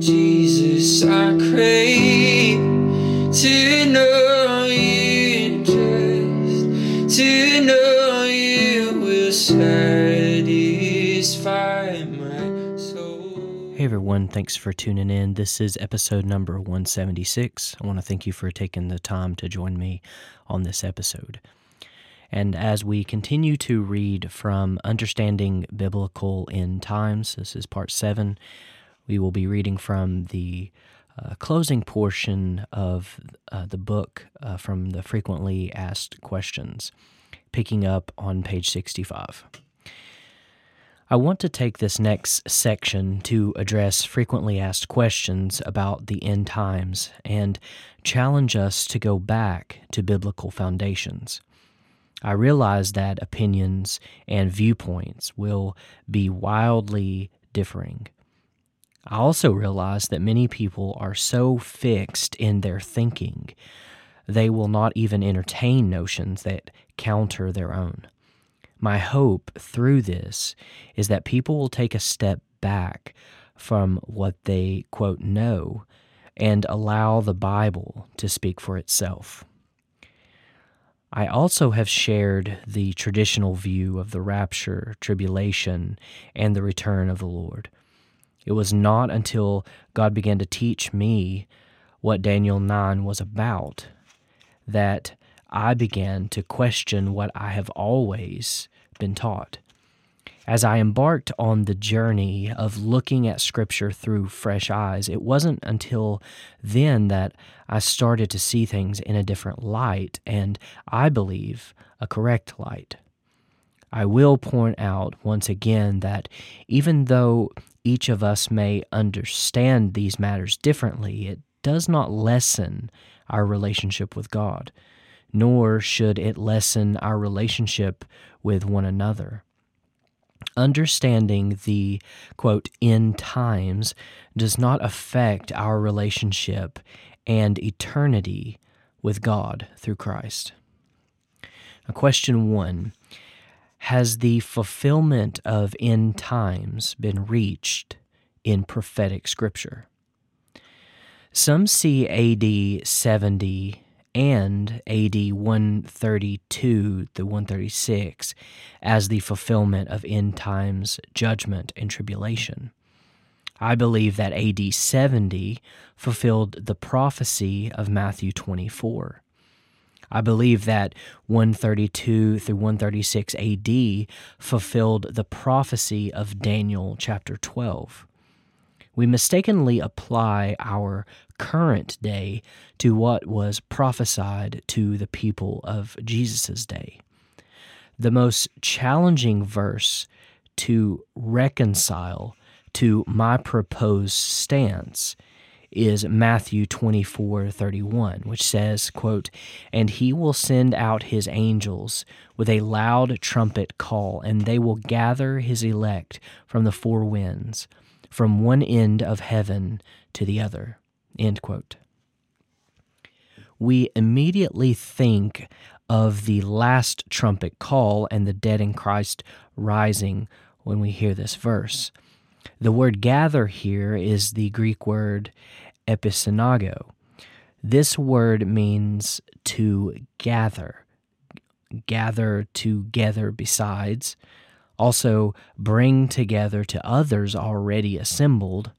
Jesus, I crave to know you. Hey everyone, thanks for tuning in. This is episode number 176. I want to thank you for taking the time to join me on this episode. And as we continue to read from Understanding Biblical End Times, this is part seven, we will be reading from the uh, closing portion of uh, the book uh, from the frequently asked questions, picking up on page 65. I want to take this next section to address frequently asked questions about the end times and challenge us to go back to biblical foundations. I realize that opinions and viewpoints will be wildly differing. I also realize that many people are so fixed in their thinking, they will not even entertain notions that counter their own. My hope through this is that people will take a step back from what they, quote, know and allow the Bible to speak for itself. I also have shared the traditional view of the rapture, tribulation, and the return of the Lord. It was not until God began to teach me what Daniel 9 was about that I began to question what I have always been taught. As I embarked on the journey of looking at Scripture through fresh eyes, it wasn't until then that I started to see things in a different light, and I believe a correct light. I will point out once again that even though each of us may understand these matters differently, it does not lessen our relationship with God, nor should it lessen our relationship with one another. Understanding the quote end times does not affect our relationship and eternity with God through Christ. Now, question one Has the fulfillment of end times been reached in prophetic scripture? Some see AD 70 and AD 132 to 136 as the fulfillment of end times judgment and tribulation. I believe that AD 70 fulfilled the prophecy of Matthew 24. I believe that 132 through 136 AD fulfilled the prophecy of Daniel chapter 12 we mistakenly apply our current day to what was prophesied to the people of Jesus' day. The most challenging verse to reconcile to my proposed stance is Matthew 24 31, which says, quote, And he will send out his angels with a loud trumpet call, and they will gather his elect from the four winds from one end of heaven to the other. End quote. We immediately think of the last trumpet call and the dead in Christ rising when we hear this verse. The word gather here is the Greek word episynago. This word means to gather, gather together besides, also bring together to others already assembled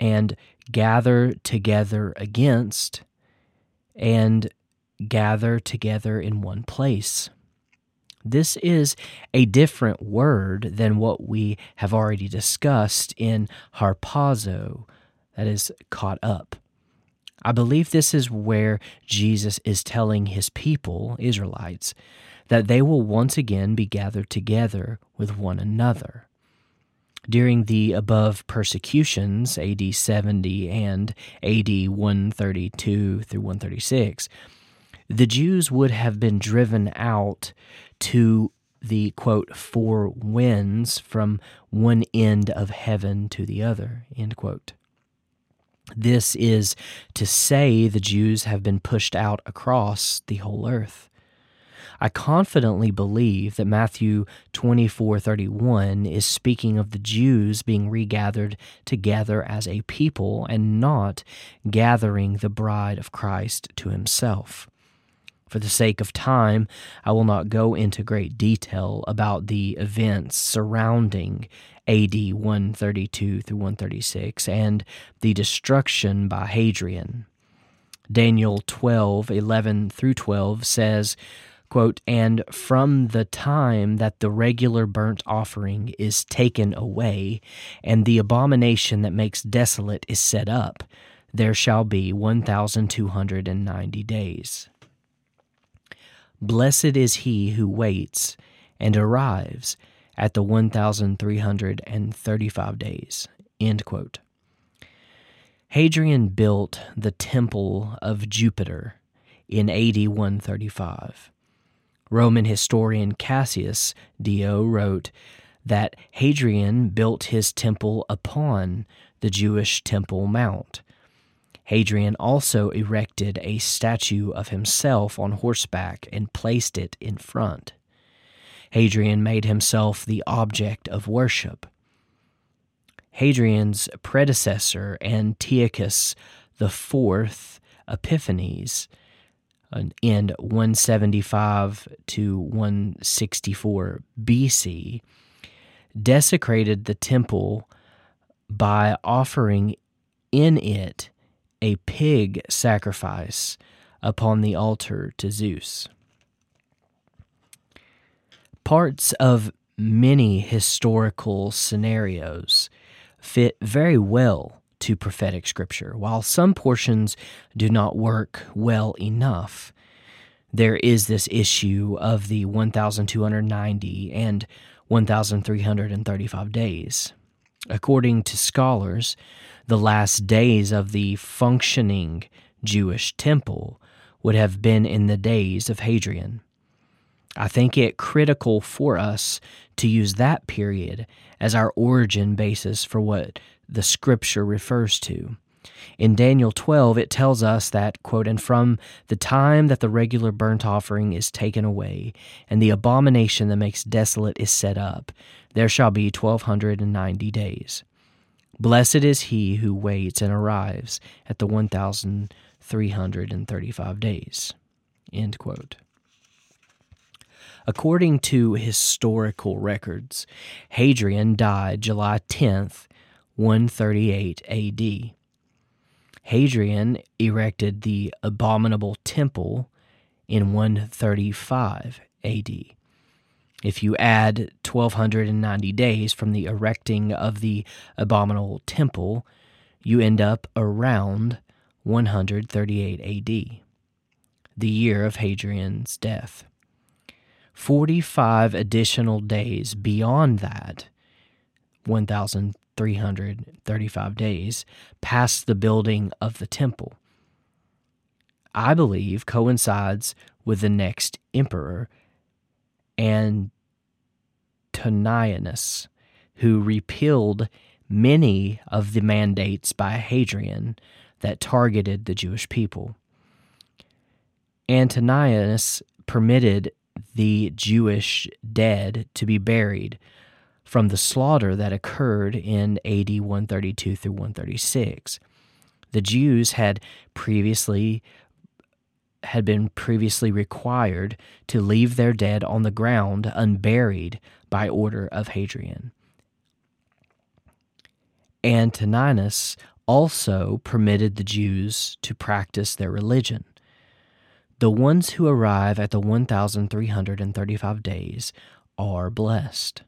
and gather together against and gather together in one place. This is a different word than what we have already discussed in harpazo, that is, caught up. I believe this is where Jesus is telling his people, Israelites, that they will once again be gathered together with one another. During the above persecutions, AD 70 and AD 132 through 136, the Jews would have been driven out to the quote four winds from one end of heaven to the other end quote this is to say the jews have been pushed out across the whole earth I confidently believe that Matthew 24:31 is speaking of the Jews being regathered together as a people and not gathering the bride of Christ to himself. For the sake of time, I will not go into great detail about the events surrounding AD 132 through 136 and the destruction by Hadrian. Daniel 12, 11 through 12 says, quote, And from the time that the regular burnt offering is taken away, and the abomination that makes desolate is set up, there shall be 1,290 days. Blessed is he who waits and arrives at the 1,335 days. End quote. Hadrian built the Temple of Jupiter in AD 135. Roman historian Cassius Dio wrote that Hadrian built his temple upon the Jewish Temple Mount. Hadrian also erected a statue of himself on horseback and placed it in front. Hadrian made himself the object of worship. Hadrian's predecessor, Antiochus IV Epiphanes, in 175 to 164 BC, desecrated the temple by offering in it a pig sacrifice upon the altar to Zeus. Parts of many historical scenarios fit very well to prophetic scripture, while some portions do not work well enough. There is this issue of the 1,290 and 1,335 days. According to scholars, the last days of the functioning Jewish temple would have been in the days of Hadrian. I think it critical for us to use that period as our origin basis for what the scripture refers to. In Daniel 12, it tells us that, quote, and from the time that the regular burnt offering is taken away, and the abomination that makes desolate is set up, there shall be 1290 days. Blessed is he who waits and arrives at the 1,335 days. End quote. According to historical records, Hadrian died July 10th, 138 AD. Hadrian erected the abominable temple in 135 AD. If you add 1290 days from the erecting of the abominable temple, you end up around 138 AD, the year of Hadrian's death. 45 additional days beyond that, 1,335 days, past the building of the temple, I believe coincides with the next emperor Antoninus, who repealed many of the mandates by Hadrian that targeted the Jewish people. Antoninus permitted the Jewish dead to be buried from the slaughter that occurred in AD 132 through 136. The Jews had previously had been previously required to leave their dead on the ground unburied by order of Hadrian. Antoninus also permitted the Jews to practice their religion. The ones who arrive at the 1,335 days are blessed.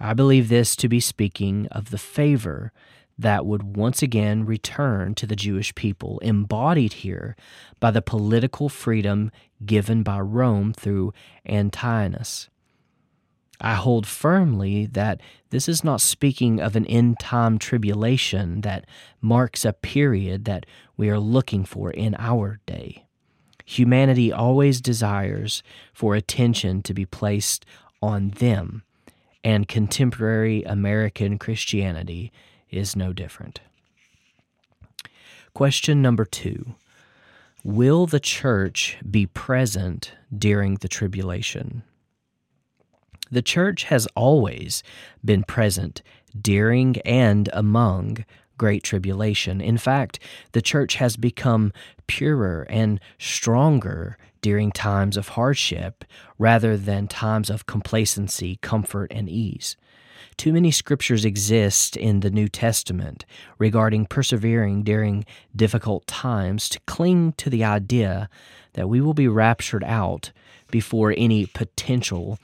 I believe this to be speaking of the favor that would once again return to the Jewish people, embodied here by the political freedom given by Rome through Antoninus. I hold firmly that this is not speaking of an end time tribulation that marks a period that we are looking for in our day. Humanity always desires for attention to be placed on them, and contemporary American Christianity is no different. Question number two Will the church be present during the tribulation. The church has always been present during and among great tribulation. In fact, the church has become purer and stronger during times of hardship rather than times of complacency, comfort, and ease. Too many scriptures exist in the New Testament regarding persevering during difficult times to cling to the idea that we will be raptured out before any potential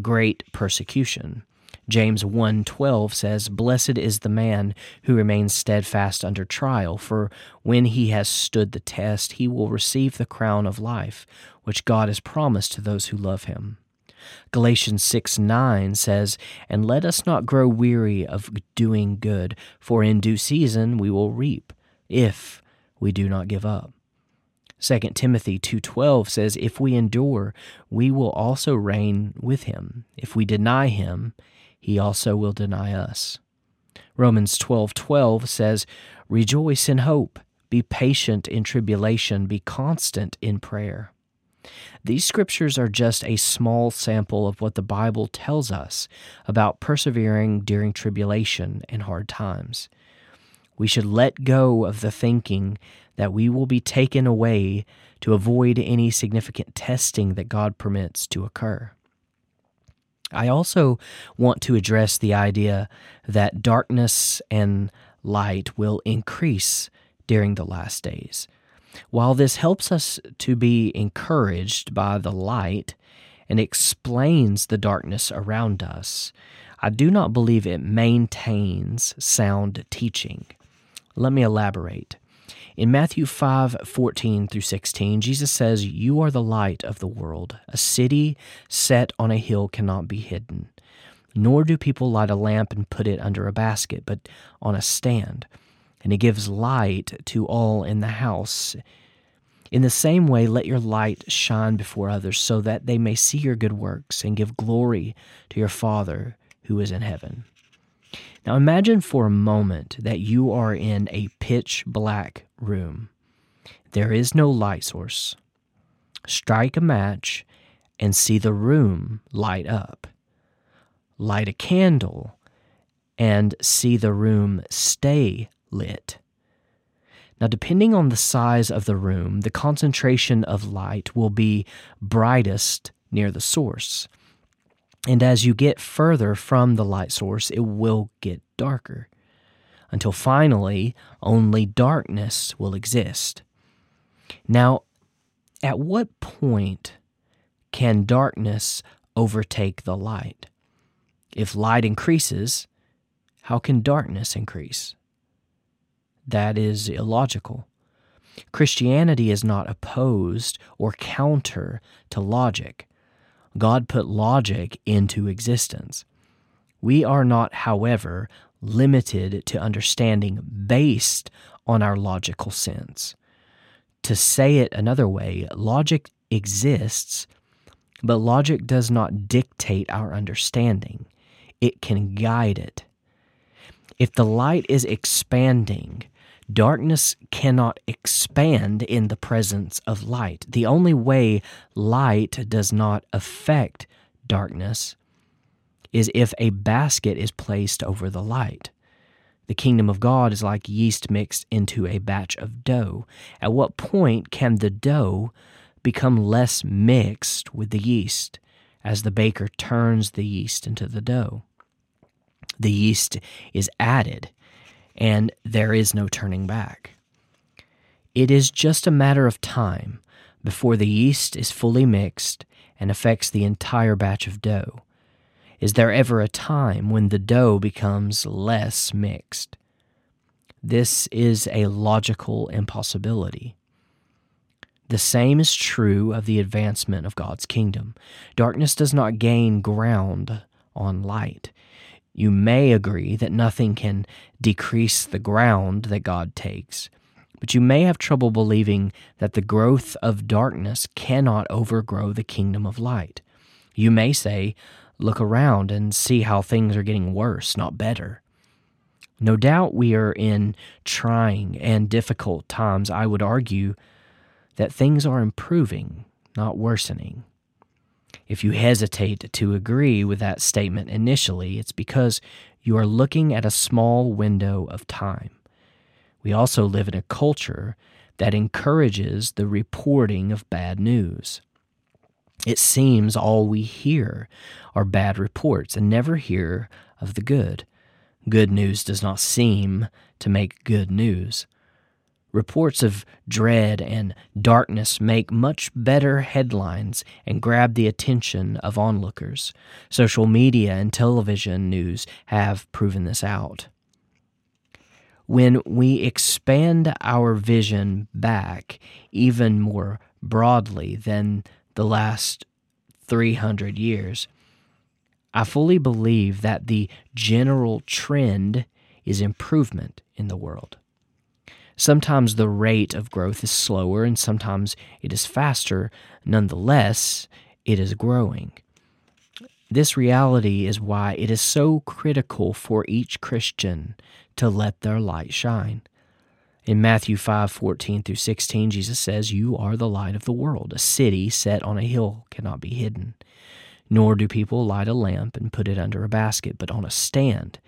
great persecution. James 1:12 says, "Blessed is the man who remains steadfast under trial, for when he has stood the test, he will receive the crown of life which God has promised to those who love him." Galatians 6 9 says, And let us not grow weary of doing good, for in due season we will reap, if we do not give up. 2 Timothy 2:12 says if we endure we will also reign with him if we deny him he also will deny us. Romans 12:12 says rejoice in hope be patient in tribulation be constant in prayer. These scriptures are just a small sample of what the Bible tells us about persevering during tribulation and hard times. We should let go of the thinking that we will be taken away to avoid any significant testing that God permits to occur. I also want to address the idea that darkness and light will increase during the last days. While this helps us to be encouraged by the light and explains the darkness around us, I do not believe it maintains sound teaching. Let me elaborate. In Matthew 5 14 through 16, Jesus says, You are the light of the world. A city set on a hill cannot be hidden. Nor do people light a lamp and put it under a basket, but on a stand. And it gives light to all in the house. In the same way, let your light shine before others, so that they may see your good works and give glory to your Father who is in heaven. Now imagine for a moment that you are in a pitch black room. There is no light source. Strike a match and see the room light up. Light a candle and see the room stay lit. Now, depending on the size of the room, the concentration of light will be brightest near the source. And as you get further from the light source, it will get darker until finally only darkness will exist. Now, at what point can darkness overtake the light? If light increases, how can darkness increase? That is illogical. Christianity is not opposed or counter to logic. God put logic into existence. We are not, however, limited to understanding based on our logical sense. To say it another way, logic exists, but logic does not dictate our understanding, it can guide it. If the light is expanding, Darkness cannot expand in the presence of light. The only way light does not affect darkness is if a basket is placed over the light. The kingdom of God is like yeast mixed into a batch of dough. At what point can the dough become less mixed with the yeast as the baker turns the yeast into the dough? The yeast is added and there is no turning back. It is just a matter of time before the yeast is fully mixed and affects the entire batch of dough. Is there ever a time when the dough becomes less mixed? This is a logical impossibility. The same is true of the advancement of God's kingdom. Darkness does not gain ground on light. You may agree that nothing can decrease the ground that God takes, but you may have trouble believing that the growth of darkness cannot overgrow the kingdom of light. You may say, Look around and see how things are getting worse, not better. No doubt we are in trying and difficult times. I would argue that things are improving, not worsening. If you hesitate to agree with that statement initially, it's because you are looking at a small window of time. We also live in a culture that encourages the reporting of bad news. It seems all we hear are bad reports and never hear of the good. Good news does not seem to make good news. Reports of dread and darkness make much better headlines and grab the attention of onlookers. Social media and television news have proven this out. When we expand our vision back even more broadly than the last 300 years, I fully believe that the general trend is improvement in the world. Sometimes the rate of growth is slower and sometimes it is faster. Nonetheless, it is growing. This reality is why it is so critical for each Christian to let their light shine. In Matthew 5 14 through 16, Jesus says, You are the light of the world. A city set on a hill cannot be hidden. Nor do people light a lamp and put it under a basket, but on a stand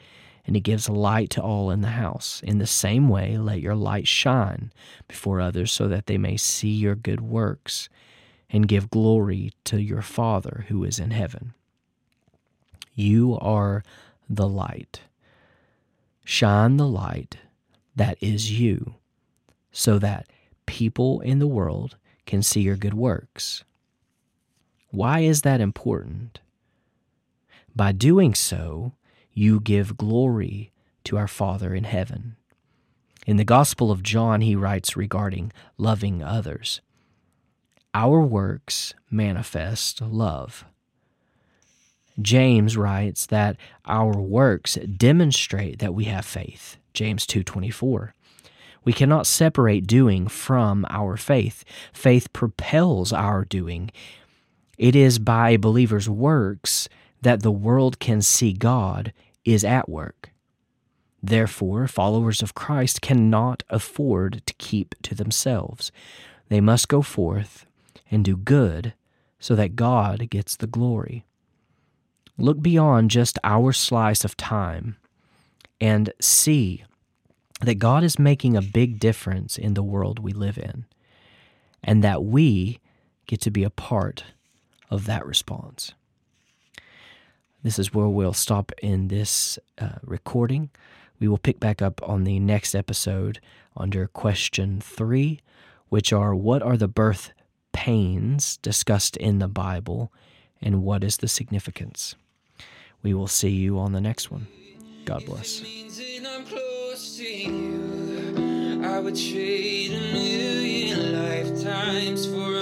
and it gives light to all in the house. In the same way, let your light shine before others so that they may see your good works and give glory to your Father who is in heaven. You are the light. Shine the light that is you so that people in the world can see your good works. Why is that important? By doing so, you give glory to our Father in heaven. In the Gospel of John, he writes regarding loving others Our works manifest love. James writes that our works demonstrate that we have faith. James 2:24. We cannot separate doing from our faith. Faith propels our doing. It is by believer's works that the world can see God is at work. Therefore, followers of Christ cannot afford to keep to themselves. They must go forth and do good so that God gets the glory. Look beyond just our slice of time and see that God is making a big difference in the world we live in, and that we get to be a part of that response. This is where we'll stop in this uh, recording. We will pick back up on the next episode under question three, which are what are the birth pains discussed in the Bible and what is the significance? We will see you on the next one. God bless. I would trade a million lifetimes for